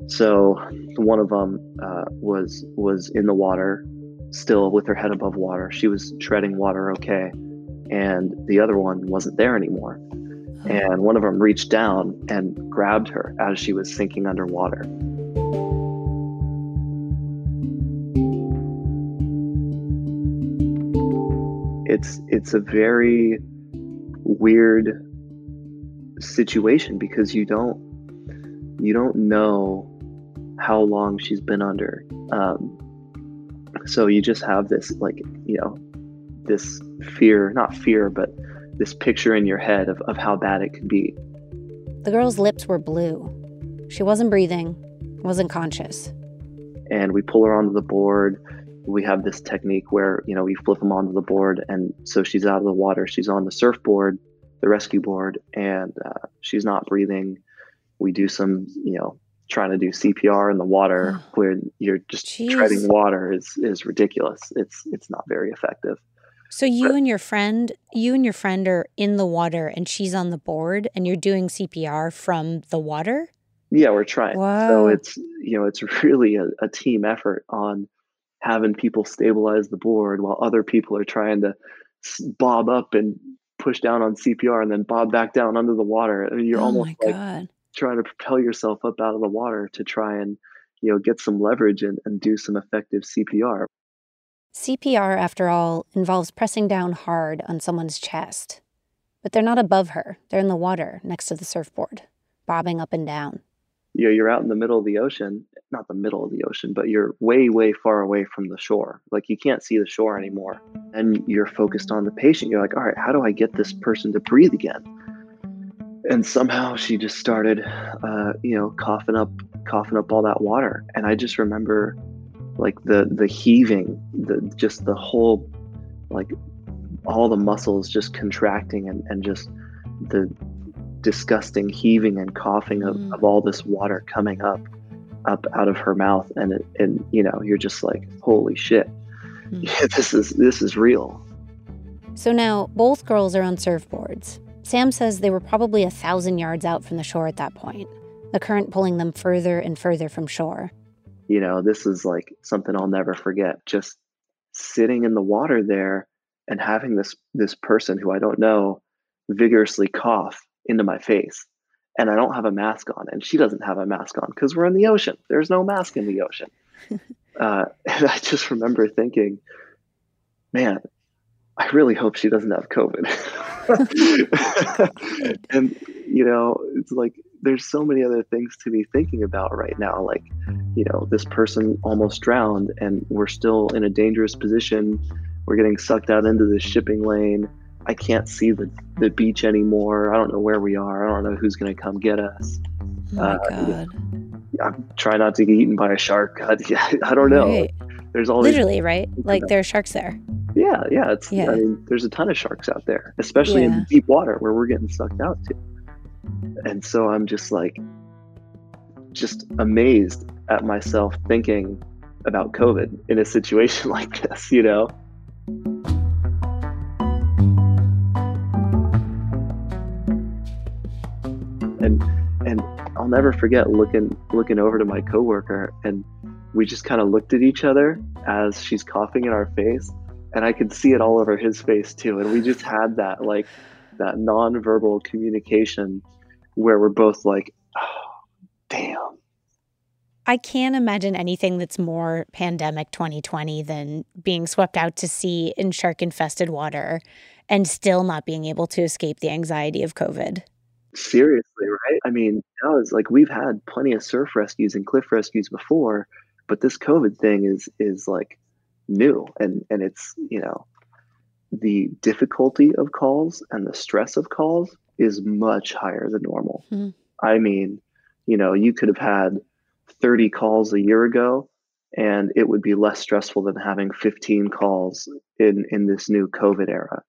So one of them uh, was was in the water, still with her head above water. She was treading water okay, and the other one wasn't there anymore. And one of them reached down and grabbed her as she was sinking underwater. It's it's a very weird situation because you don't you don't know how long she's been under. Um, so you just have this like you know this fear, not fear, but this picture in your head of, of how bad it could be. The girl's lips were blue. She wasn't breathing, wasn't conscious. And we pull her onto the board. We have this technique where, you know, we flip them onto the board. And so she's out of the water. She's on the surfboard, the rescue board, and uh, she's not breathing. We do some, you know, trying to do CPR in the water where you're just Jeez. treading water is, is ridiculous. It's, it's not very effective. So you and your friend, you and your friend are in the water and she's on the board and you're doing CPR from the water? Yeah, we're trying. So it's you know it's really a, a team effort on having people stabilize the board while other people are trying to bob up and push down on CPR and then bob back down under the water. I mean, you're oh almost like god. trying to propel yourself up out of the water to try and you know get some leverage and, and do some effective CPR. CPR, after all, involves pressing down hard on someone's chest. But they're not above her. They're in the water next to the surfboard, bobbing up and down. You know, you're out in the middle of the ocean, not the middle of the ocean, but you're way, way far away from the shore. Like you can't see the shore anymore. And you're focused on the patient. You're like, all right, how do I get this person to breathe again? And somehow she just started, uh, you know, coughing up, coughing up all that water. And I just remember, like the the heaving, the just the whole, like, all the muscles just contracting and and just the disgusting heaving and coughing of, mm. of all this water coming up up out of her mouth. And it, and you know you're just like holy shit. Hmm. This is this is real. So now both girls are on surfboards. Sam says they were probably a thousand yards out from the shore at that point, the current pulling them further and further from shore. you know this is like something i'll never forget. Just sitting in the water there and having this this person who i don't know vigorously cough into my face and i don't have a mask on and she doesn't have a mask on because we're in the ocean. There's no mask in the ocean. Uh, and i just remember thinking man i really hope she doesn't have covid. And you know it's like there's so many other things to be thinking about right now like you know this person almost drowned and we're still in a dangerous position. We're getting sucked out into the shipping lane i can't see the, the beach anymore i don't know where we are i don't know who's going to come get us Oh Uh, god. i'm trying not to get eaten by a shark i, I don't know Right. there's all these Literally, right? Like there are sharks there. yeah, yeah. It's Yeah. I mean, there's a ton of sharks out there, especially Yeah. in deep water where we're getting sucked out to. And so I'm just like just amazed at myself thinking about COVID in a situation like this, you know? Never forget looking looking over to my coworker and we just kind of looked at each other as she's coughing in our face and I could see it all over his face too. And we just had that like that nonverbal communication where we're both like, oh, damn. I can't imagine anything that's more pandemic 2020 than being swept out to sea in shark infested water and still not being able to escape the anxiety of COVID. Seriously, right? I mean, now it's like we've had plenty of surf rescues and cliff rescues before, but this COVID thing is is like new and and it's, you know, the difficulty of calls and the stress of calls is much higher than normal. Hmm. I mean, you know, you could have had 30 calls a year ago and it would be less stressful than having 15 calls in in this new COVID era.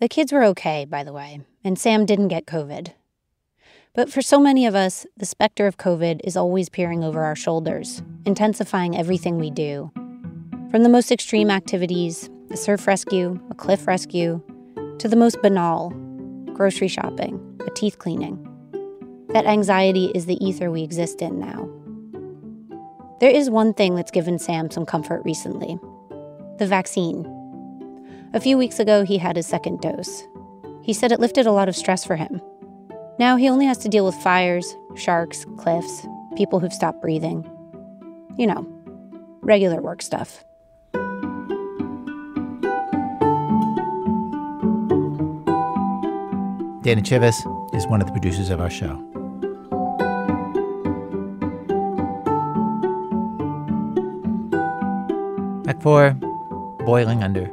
The kids were okay, by the way, and Sam didn't get COVID. But for so many of us, the specter of COVID is always peering over our shoulders, intensifying everything we do. From the most extreme activities, a surf rescue, a cliff rescue, to the most banal, grocery shopping, a teeth cleaning. That anxiety is the ether we exist in now. There is one thing that's given Sam some comfort recently the vaccine. A few weeks ago, he had his second dose. He said it lifted a lot of stress for him. Now he only has to deal with fires, sharks, cliffs, people who've stopped breathing. You know, regular work stuff. Dana Chivvis is one of the producers of our show. Act four, boiling under.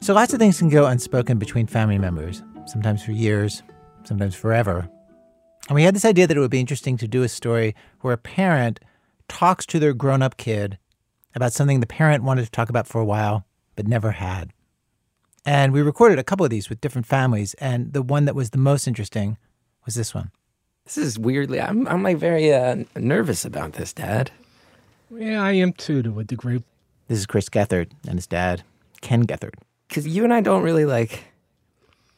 So lots of things can go unspoken between family members, sometimes for years, sometimes forever. And we had this idea that it would be interesting to do a story where a parent talks to their grown up kid about something the parent wanted to talk about for a while, but never had. And we recorded a couple of these with different families, and the one that was the most interesting was this one. This is weirdly, I'm, I'm like very uh, nervous about this, Dad. Yeah, I am too, to a degree. This is Chris Gethard and his dad, Ken Gethard. Because you and I don't really like,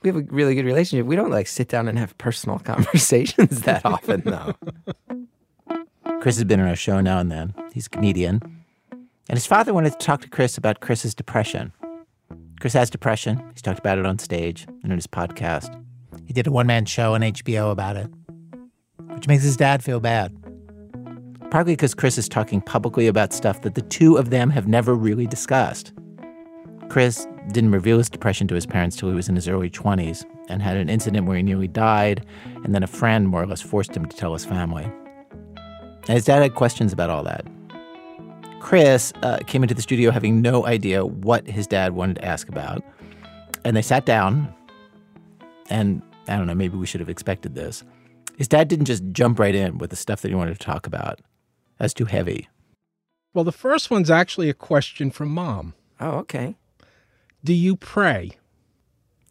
we have a really good relationship. We don't like sit down and have personal conversations that often, though. Chris has been on our show now and then. He's a comedian. And his father wanted to talk to Chris about Chris's depression. Chris has depression. He's talked about it on stage and in his podcast. He did a one man show on HBO about it, which makes his dad feel bad. Partly because Chris is talking publicly about stuff that the two of them have never really discussed. Chris didn't reveal his depression to his parents till he was in his early 20s and had an incident where he nearly died, and then a friend more or less forced him to tell his family. And his dad had questions about all that. Chris uh, came into the studio having no idea what his dad wanted to ask about. And they sat down, and I don't know, maybe we should have expected this. His dad didn't just jump right in with the stuff that he wanted to talk about. That's too heavy. Well, the first one's actually a question from mom. Oh, okay. Do you pray?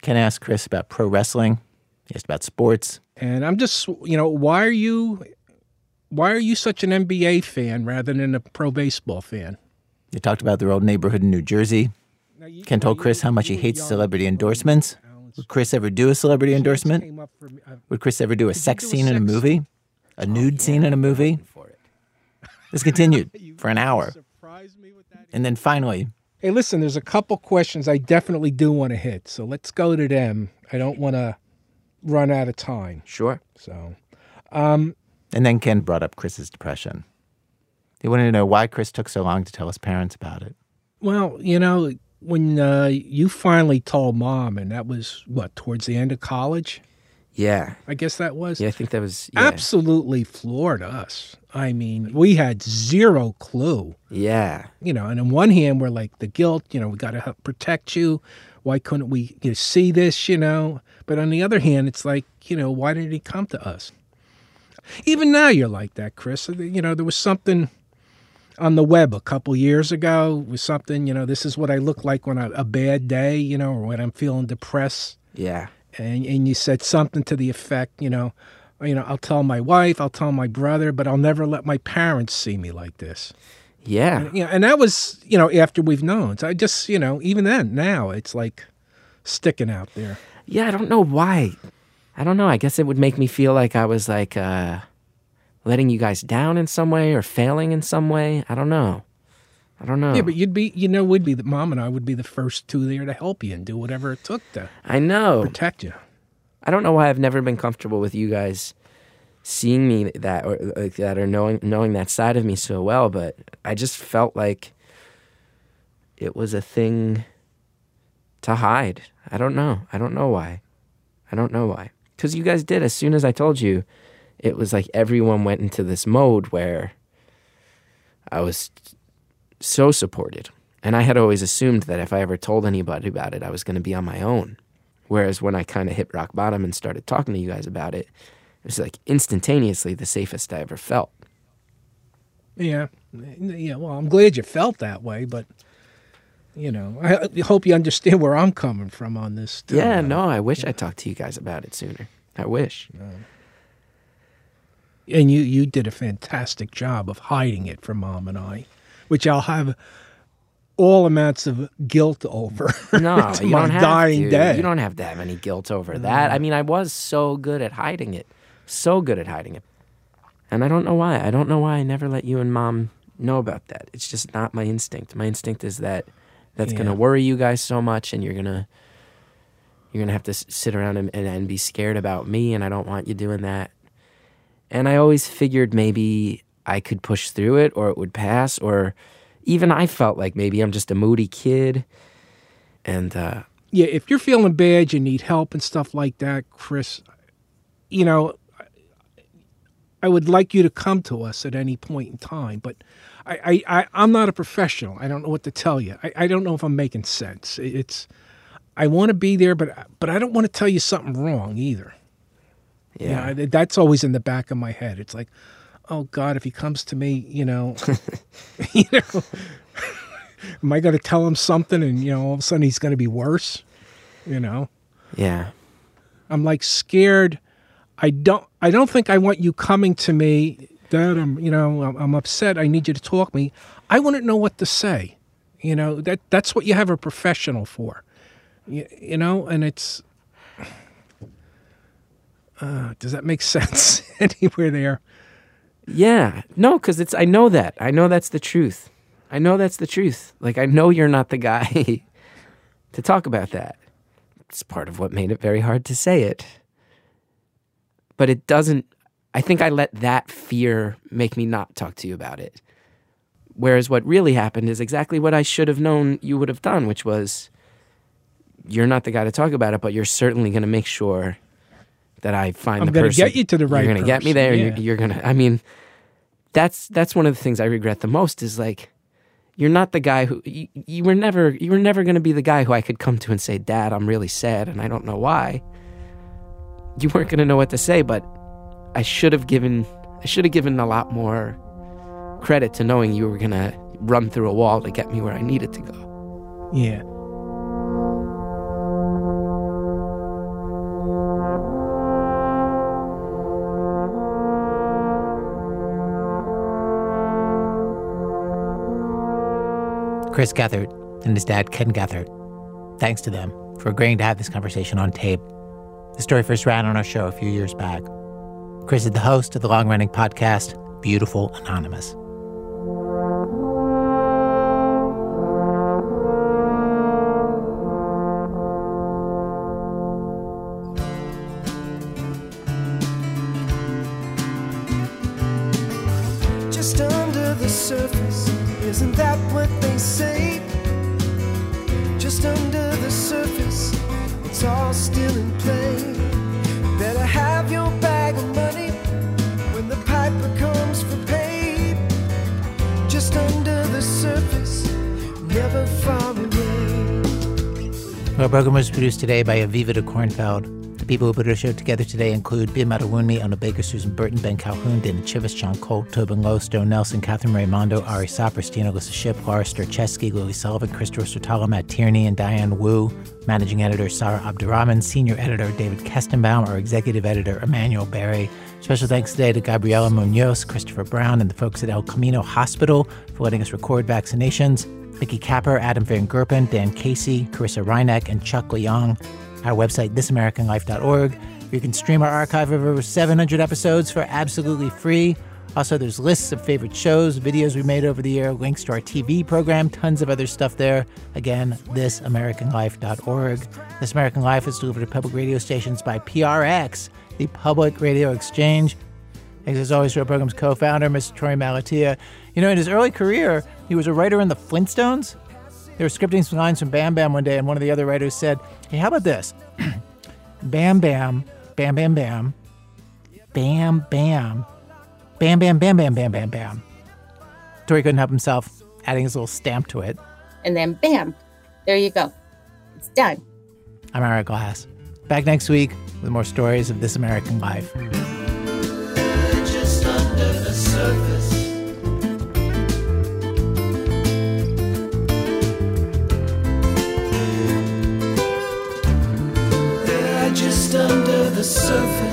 Ken asked Chris about pro wrestling. He asked about sports. And I'm just, you know, why are you why are you such an NBA fan rather than a pro baseball fan? They talked about their old neighborhood in New Jersey. Ken told Chris how much he hates celebrity endorsements. Uh, Would Chris ever do a celebrity endorsement? Would Chris ever do a sex scene in a movie? A oh, nude scene in a movie? This continued for an hour. And then finally, Hey, listen, there's a couple questions I definitely do want to hit. So let's go to them. I don't want to run out of time. Sure. So, um, and then Ken brought up Chris's depression. He wanted to know why Chris took so long to tell his parents about it. well, you know, when uh, you finally told mom, and that was what, towards the end of college? Yeah. I guess that was. Yeah, I think that was. Yeah. Absolutely floored us. I mean, we had zero clue. Yeah. You know, and on one hand, we're like the guilt. You know, we got to help protect you. Why couldn't we you know, see this? You know, but on the other hand, it's like you know, why did he come to us? Even now, you're like that, Chris. You know, there was something on the web a couple years ago. Was something you know, this is what I look like when I, a bad day, you know, or when I'm feeling depressed. Yeah. And and you said something to the effect, you know, you know, I'll tell my wife, I'll tell my brother, but I'll never let my parents see me like this. Yeah. And, you know, and that was, you know, after we've known. So I just, you know, even then, now it's like sticking out there. Yeah, I don't know why. I don't know. I guess it would make me feel like I was like uh, letting you guys down in some way or failing in some way. I don't know. I don't know. Yeah, but you'd be, you know—we'd be the mom and I would be the first two there to help you and do whatever it took to I know. protect you. I don't know why I've never been comfortable with you guys seeing me that or like that or knowing knowing that side of me so well, but I just felt like it was a thing to hide. I don't know. I don't know why. I don't know why. Cuz you guys did as soon as I told you, it was like everyone went into this mode where I was so supported. And I had always assumed that if I ever told anybody about it, I was going to be on my own. Whereas when I kind of hit rock bottom and started talking to you guys about it, it was like instantaneously the safest I ever felt. Yeah. Yeah. Well, I'm glad you felt that way, but, you know, I hope you understand where I'm coming from on this. Too. yeah, no, I wish I talked to you guys about it sooner. I wish. And you, you did a fantastic job of hiding it from mom and I, which I'll have all amounts of guilt over. No, you my don't have dying to. day. You don't have to have any guilt over that. I mean, I was so good at hiding it. So good at hiding it. And I don't know why. I don't know why I never let you and mom know about that. It's just not my instinct. My instinct is that that's going to worry you guys so much and you're going to you're gonna have to s- sit around and, and, and be scared about me, and I don't want you doing that. And I always figured maybe I could push through it, or it would pass, or even I felt like maybe I'm just a moody kid, and uh, yeah, if you're feeling bad, you need help and stuff like that, Chris, you know, I would like you to come to us at any point in time, but I, I, I I'm not a professional. I don't know what to tell you. I, I don't know if I'm making sense. It's I want to be there, but but I don't want to tell you something wrong either. You Yeah. know, that's always in the back of my head. It's like, oh God, if he comes to me, you know, you know, am I going to tell him something, and you know, all of a sudden he's going to be worse? You know. yeah, I'm like scared. I don't. I don't think I want you coming to me. Dad, I'm. You know, I'm, I'm upset. I need you to talk me. I wouldn't know what to say. You know that that's what you have a professional for. You, you know, and it's. Uh, does that make sense? Anywhere there? Yeah. No, because it's I know that. I know that's the truth. I know that's the truth. Like I know you're not the guy to talk about that. It's part of what made it very hard to say it. But it doesn't I think I let that fear make me not talk to you about it. Whereas what really happened is exactly what I should have known you would have done, which was you're not the guy to talk about it, but you're certainly going to make sure that I find I'm the gonna get you to the right place. You're going to get me there. yeah. You're, you're going to. I mean, that's that's one of the things I regret the most is like you're not the guy who you, you were never you were never going to be the guy who I could come to and say, "Dad, I'm really sad and I don't know why." You weren't going to know what to say, but I should have given I should have given a lot more credit to knowing you were going to run through a wall to get me where I needed to go. Yeah. Chris Gethard and his dad, Ken Gethard. Thanks to them for agreeing to have this conversation on tape. The story first ran on our show a few years back. Chris is the host of the long running podcast, Beautiful Anonymous. All play. Better have your bag of money when the piper comes for pay. Just under the surface, never far away. Our program was produced today by Aviva DeKornfeld. People who put our show together today include Bim Adewunmi, Anna Baker, Susan Burton, Ben Calhoun, Dana Chivvis, John Colt, Tobin Low, Stowe Nelson, Katherine Raimondo, Ari Sopper, Stina Alissa Shipp, Laura Starecheski, Lilly Sullivan, Christopher Swetala, Matt Tierney, and Diane Wu. Managing editor Sarah Abdurrahman, senior editor David Kestenbaum, our executive editor Emanuele Berry. Special thanks today to Gabriela Munoz, Christopher Brown, and the folks at El Camino Hospital for letting us record vaccinations. Mickey Capper, Adam Van Gerpen, Dan Casey, Carissa Reineck, and Chuck Leong. Our website, thisamericanlife.org. You can stream our archive of over 700 episodes for absolutely free. Also, there's lists of favorite shows, videos we made over the year, links to our TV program, tons of other stuff there. Again, thisamericanlife.org. This American Life is delivered to public radio stations by PRX, the Public Radio Exchange. As always to our program's co-founder, Mr. Torey Malatia. You know, in his early career, he was a writer in the Flintstones. They were scripting some lines from Bam Bam one day, and one of the other writers said, Hey, how about this? bam Bam, Bam Bam Bam, Bam Bam, Bam Bam Bam Bam Bam Bam Bam. Torey couldn't help himself, adding his little stamp to it. And then bam, there you go. It's done. I'm Ira Glass. Back next week with more stories of this American life. The surface.